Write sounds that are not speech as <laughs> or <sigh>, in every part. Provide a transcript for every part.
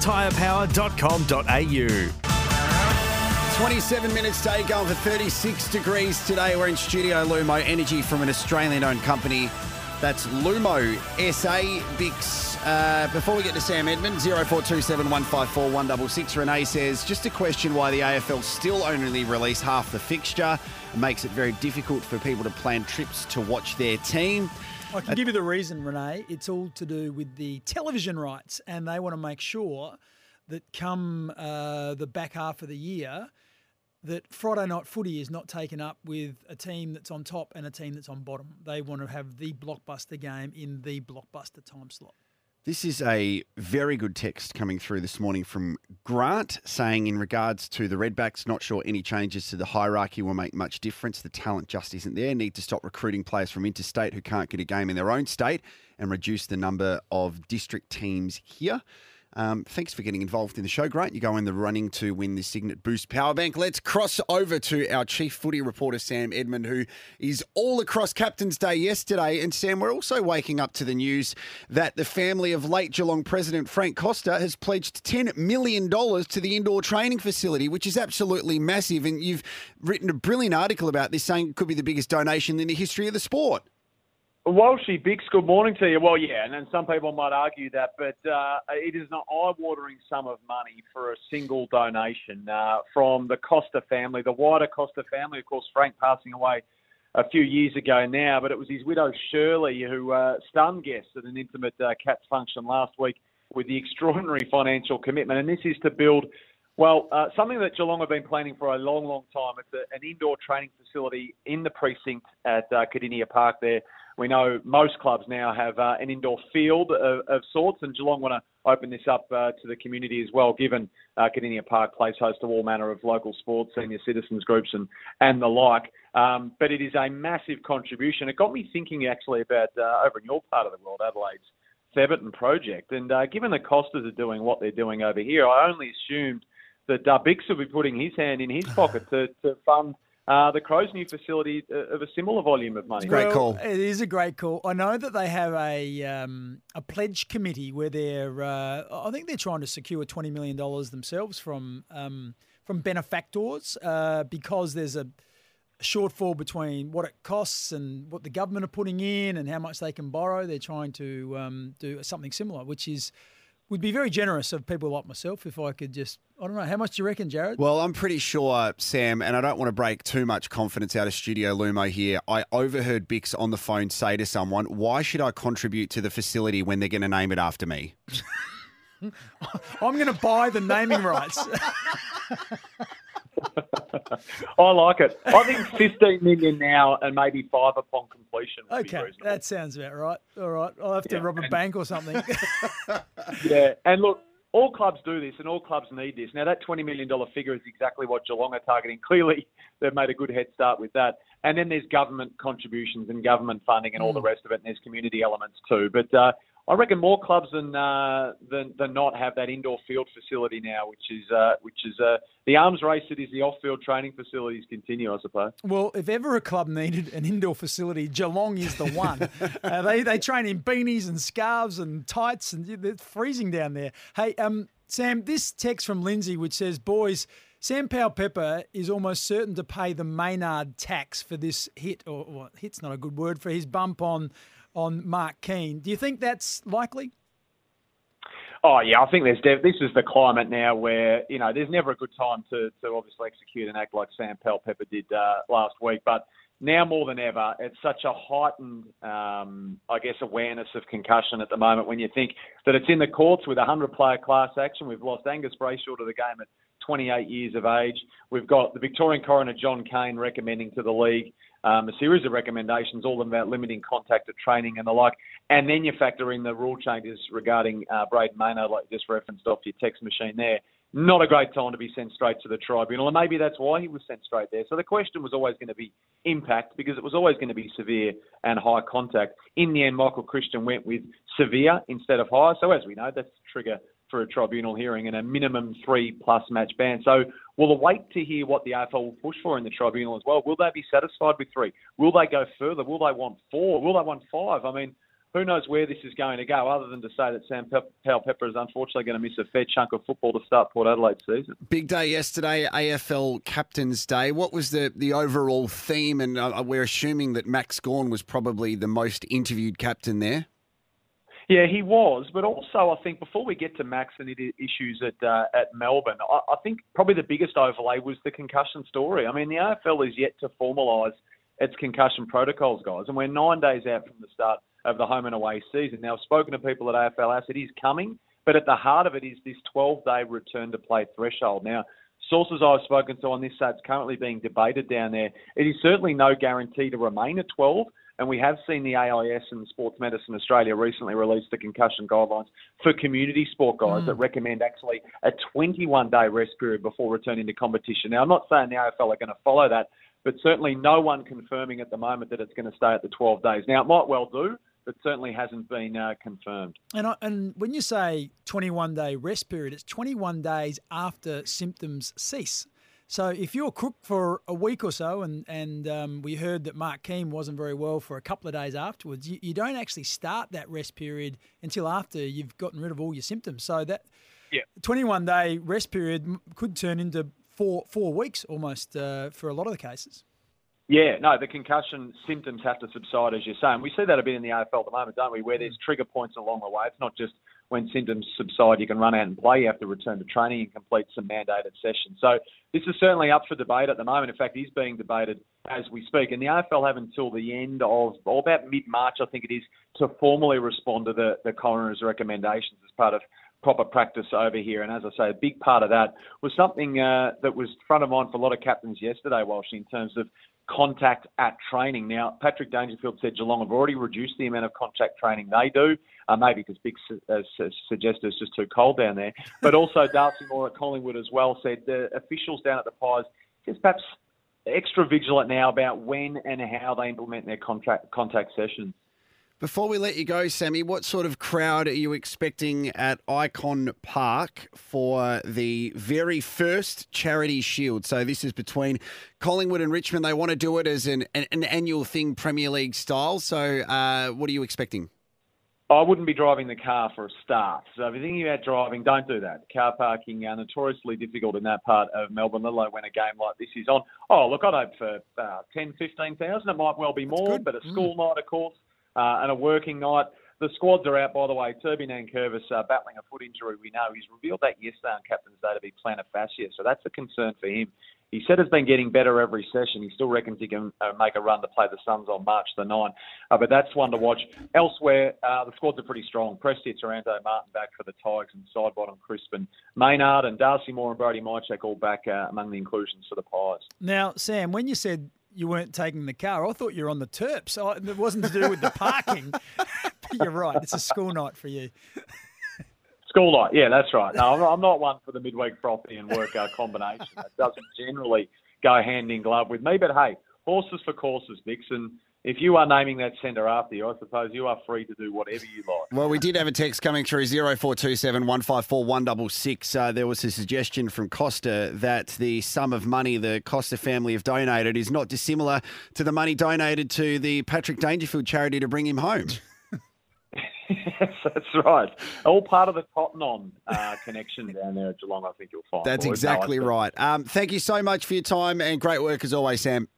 tyrepower.com.au. 27 minutes day going for 36 degrees today. We're in Studio Lumo, energy from an Australian owned company. That's Lumo SA Bicks. Uh, before we get to Sam Edmund, 0427 154 166, Renee says, just a question why the AFL still only release half the fixture. It makes it very difficult for people to plan trips to watch their team. I can give you the reason, Renee. It's all to do with the television rights, and they want to make sure that come uh, the back half of the year, that Friday night footy is not taken up with a team that's on top and a team that's on bottom. They want to have the blockbuster game in the blockbuster time slot. This is a very good text coming through this morning from Grant saying, in regards to the Redbacks, not sure any changes to the hierarchy will make much difference. The talent just isn't there. Need to stop recruiting players from interstate who can't get a game in their own state and reduce the number of district teams here. Um, thanks for getting involved in the show, Grant. You go in the running to win the Cygnett Boost Power Bank. Let's cross over to our chief footy reporter, Sam Edmund, who is all across Captain's Day yesterday. And Sam, we're also waking up to the news that the family of late Geelong president Frank Costa has pledged $10 million to the indoor training facility, which is absolutely massive. And you've written a brilliant article about this saying it could be the biggest donation in the history of the sport. Walshy Bicks, good morning to you. Well, yeah, and then some people might argue that, but uh, it is an eye-watering sum of money for a single donation uh, from the Costa family, the wider Costa family. Of course, Frank passing away a few years ago now, but it was his widow Shirley who uh, stunned guests at an intimate uh, Cats function last week with the extraordinary financial commitment. And this is to build, well, uh, something that Geelong have been planning for a long, long time. It's a, an indoor training facility in the precinct at uh, Kardinia Park there. We know most clubs now have uh, an indoor field of, of, sorts, and Geelong want to open this up uh, to the community as well, given uh, Kardinia Park plays host to all manner of local sports, senior citizens groups, and, and the like. Um, but it is a massive contribution. It got me thinking actually about uh, over in your part of the world, Adelaide's Thebarton project. And uh, given the Costas are doing what they're doing over here, I only assumed that uh, Bicks would be putting his hand in his pocket to, to fund – uh, the Crows' new facility uh, of a similar volume of money. Great call. It is a great call. I know that they have a um, a pledge committee where they're uh, I think they're trying to secure twenty million dollars themselves from um, from benefactors uh, because there's a shortfall between what it costs and what the government are putting in and how much they can borrow. They're trying to um, do something similar, which is would be very generous of people like myself if I could just, I don't know, how much do you reckon, Jared? Well, I'm pretty sure, Sam, and I don't want to break too much confidence out of Studio Lumo here. I overheard Bicks on the phone say to someone, Why should I contribute to the facility when they're going to name it after me? <laughs> I'm going to buy the naming rights. <laughs> I like it. I think 15 million now and maybe five upon completion. okay, that sounds about right. All right, I'll have to yeah, rob a bank or something. <laughs> <laughs> yeah, and look, all clubs do this and all clubs need this. Now, that $20 million figure is exactly what Geelong are targeting. Clearly, they've made a good head start with that. And then there's government contributions and government funding and all mm. the rest of it, and there's community elements too. But uh, I reckon more clubs than uh, than than not have that indoor field facility now, which is uh, which is uh, the arms race that is the off-field training facilities continue, I suppose. Well, if ever a club needed an indoor facility, Geelong is the one. <laughs> Uh, they they train in beanies and scarves and tights, and it's freezing down there. Hey, um, Sam, this text from Lindsay which says, "Boys." Sam Powell Pepper is almost certain to pay the Maynard tax for this hit, or well, hit's not a good word, for his bump on on Mark Keane. Do you think that's likely? Oh yeah, I think there's this is the climate now where you know there's never a good time to to obviously execute and act like Sam Pepper did uh, last week, but now more than ever, it's such a heightened, um, I guess, awareness of concussion at the moment. When you think that it's in the courts with a hundred-player class action, we've lost Angus Brayshaw to the game at 28 years of age. We've got the Victorian coroner John Cain recommending to the league um, a series of recommendations, all about limiting contact at training and the like. And then you factor in the rule changes regarding uh, Brayden Maynard, like just referenced off your text machine there. Not a great time to be sent straight to the tribunal, and maybe that's why he was sent straight there. So the question was always going to be impact because it was always going to be severe and high contact. In the end, Michael Christian went with severe instead of high. So as we know, that's the trigger for a tribunal hearing and a minimum three plus match ban. So we'll wait to hear what the AFL will push for in the tribunal as well. Will they be satisfied with three? Will they go further? Will they want four? Will they want five? I mean, who knows where this is going to go, other than to say that Sam Pe- Powell-Pepper is unfortunately going to miss a fair chunk of football to start Port Adelaide season. Big day yesterday, AFL Captain's Day. What was the, the overall theme? And uh, we're assuming that Max Gawn was probably the most interviewed captain there. Yeah, he was, but also I think before we get to Max and issues at uh, at Melbourne, I, I think probably the biggest overlay was the concussion story. I mean, the AFL is yet to formalise its concussion protocols, guys, and we're nine days out from the start of the home and away season. Now, I've spoken to people at AFL it is coming, but at the heart of it is this 12-day return to play threshold. Now, sources I've spoken to on this say it's currently being debated down there. It is certainly no guarantee to remain at 12. And we have seen the AIS and Sports Medicine Australia recently release the concussion guidelines for community sport guys mm. that recommend actually a 21 day rest period before returning to competition. Now, I'm not saying the AFL are going to follow that, but certainly no one confirming at the moment that it's going to stay at the 12 days. Now, it might well do, but certainly hasn't been uh, confirmed. And, I, and when you say 21 day rest period, it's 21 days after symptoms cease. So if you're crook for a week or so, and and um, we heard that Mark Keane wasn't very well for a couple of days afterwards, you, you, don't actually start that rest period until after you've gotten rid of all your symptoms. So that yeah. 21 day rest period could turn into four four weeks almost uh, for a lot of the cases. Yeah, no, the concussion symptoms have to subside, as you're saying. We see that a bit in the AFL at the moment, don't we? Where there's trigger points along the way. It's not just when symptoms subside, you can run out and play. You have to return to training and complete some mandated sessions. So this is certainly up for debate at the moment. In fact, is being debated as we speak. And the AFL have until the end of, or about mid-March, I think it is, to formally respond to the, the coroner's recommendations as part of proper practice over here. And as I say, a big part of that was something uh, that was front of mind for a lot of captains yesterday, Walsh, in terms of contact at training. Now, Patrick Dangerfield said Geelong have already reduced the amount of contact training they do, uh, maybe because Bicks su- uh, suggested it's just too cold down there. <laughs> But also, Darcy Moore at Collingwood as well said the officials down at the Pies just perhaps extra vigilant now about when and how they implement their contract contact sessions. Before we let you go, Sammy, what sort of crowd are you expecting at Icon Park for the very first charity shield? So this is between Collingwood and Richmond. They want to do it as an, an, an annual thing, Premier League style. So uh, what are you expecting? I wouldn't be driving the car for a start. So if you're thinking about driving, don't do that. Car parking are notoriously difficult in that part of Melbourne, let alone when a game like this is on. Oh, look, I'd hope for uh, 10, 15,000. It might well be more, but a school mm. night, of course uh, and a working night. The squads are out, by the way. Toby Nankervis uh, battling a foot injury. We know he's revealed that yesterday on Captain's Day to be plantar fascia, so that's a concern for him. He said it's been getting better every session. He still reckons he can uh, make a run to play the Suns on March the 9th. Uh, but that's one to watch. Elsewhere, uh, the squads are pretty strong. Prestia Taranto Martin back for the Tigers and Sidebottom Crispin Maynard and Darcy Moore and Brody Mihocek all back uh, among the inclusions for the Pies. Now, Sam, when you said you weren't taking the car. I thought you were on the Terps. it wasn't to do with the parking. <laughs> but you're right. It's a school night for you. School night, yeah, that's right. No, I'm not one for the midweek frothy and work uh, combination. That doesn't generally go hand in glove with me. But hey, horses for courses, Dixon if you are naming that centre after you, I suppose you are free to do whatever you like. Well, we did have a text coming through 0427 154 166. Uh, there was a suggestion from Costa that the sum of money the Costa family have donated is not dissimilar to the money donated to the Patrick Dangerfield charity to bring him home. yes, <laughs> <laughs> that's right. All part of the Cotton On uh, connection down there at Geelong, I think you'll find. That's exactly right. Um, thank you so much for your time and great work as always, Sam.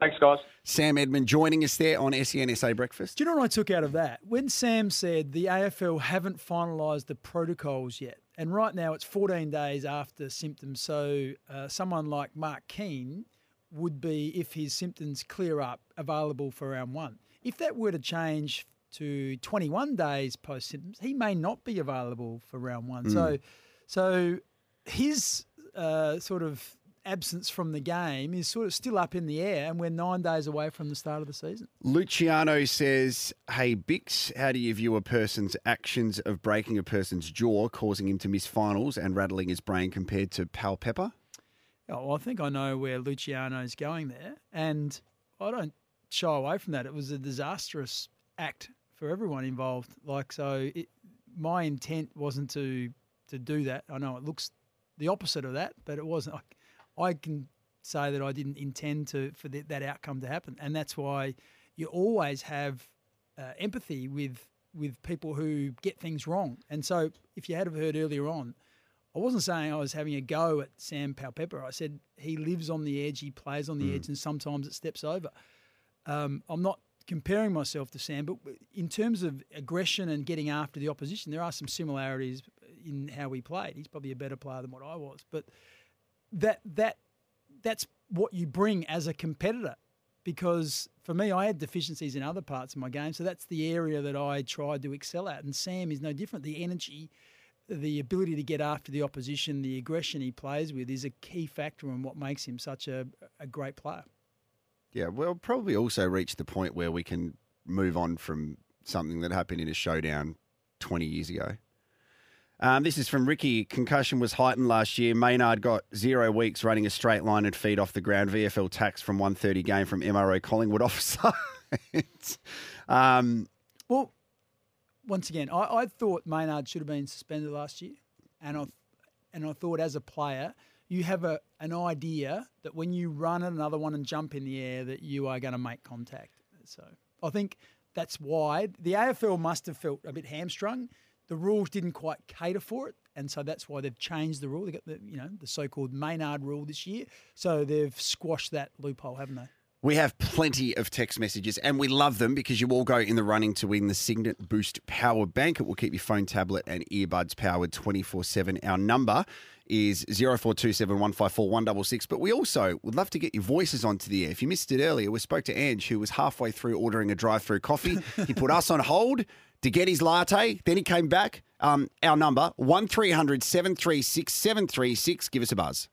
Thanks, guys. Sam Edmund joining us there on SENSA Breakfast. Do you know what I took out of that? When Sam said the AFL haven't finalised the protocols yet, and right now it's 14 days after symptoms, so uh, someone like Mark Keane would be, if his symptoms clear up, available for round one. If that were to change to 21 days post symptoms, he may not be available for round one. Mm. So, so his uh, sort of absence from the game is sort of still up in the air, and we're nine days away from the start of the season. Luciano says, Hey, Bicks, how do you view a person's actions of breaking a person's jaw, causing him to miss finals and rattling his brain compared to Powell-Pepper? Oh, well, I think I know where Luciano's going there, and I don't shy away from that. It was a disastrous act for everyone involved. Like, so it, my intent wasn't to to do that. I know it looks the opposite of that, but it wasn't. I can say that I didn't intend to for the, that outcome to happen, and that's why you always have uh, empathy with with people who get things wrong. And so, if you had have heard earlier on, I wasn't saying I was having a go at Sam Powell-Pepper. I said he lives on the edge, he plays on the Mm. edge, and sometimes it steps over. Um, I'm not comparing myself to Sam, but in terms of aggression and getting after the opposition, there are some similarities in how we played. He's probably a better player than what I was, but that that that's what you bring as a competitor. Because for me, I had deficiencies in other parts of my game, so that's the area that I tried to excel at. And Sam is no different. The energy, the ability to get after the opposition, the aggression he plays with is a key factor in what makes him such a, a great player. Yeah, we'll probably also reach the point where we can move on from something that happened in a showdown 20 years ago. Um, this is from Ricky. Concussion was heightened last year. Maynard got zero weeks running a straight line and feet off the ground. VFL tax from 130 game from MRO Collingwood officer. <laughs> um, Well, once again, I, I thought Maynard should have been suspended last year, and I and I thought as a player, you have a an idea that when you run at another one and jump in the air, that you are going to make contact. So I think that's why the AFL must have felt a bit hamstrung. The rules didn't quite cater for it, and so that's why they've changed the rule. They got the you know the so-called Maynard rule this year, so they've squashed that loophole, haven't they? We have plenty of text messages and we love them because you all go in the running to win the Cygnett Boost Power Bank. It will keep your phone, tablet, and earbuds powered 24 7. Our number is 0427 154 166. But we also would love to get your voices onto the air. If you missed it earlier, we spoke to Ange, who was halfway through ordering a drive through coffee. he put us on hold to get his latte. Then he came back. Um, our number, 1300 736 736. Give us a buzz.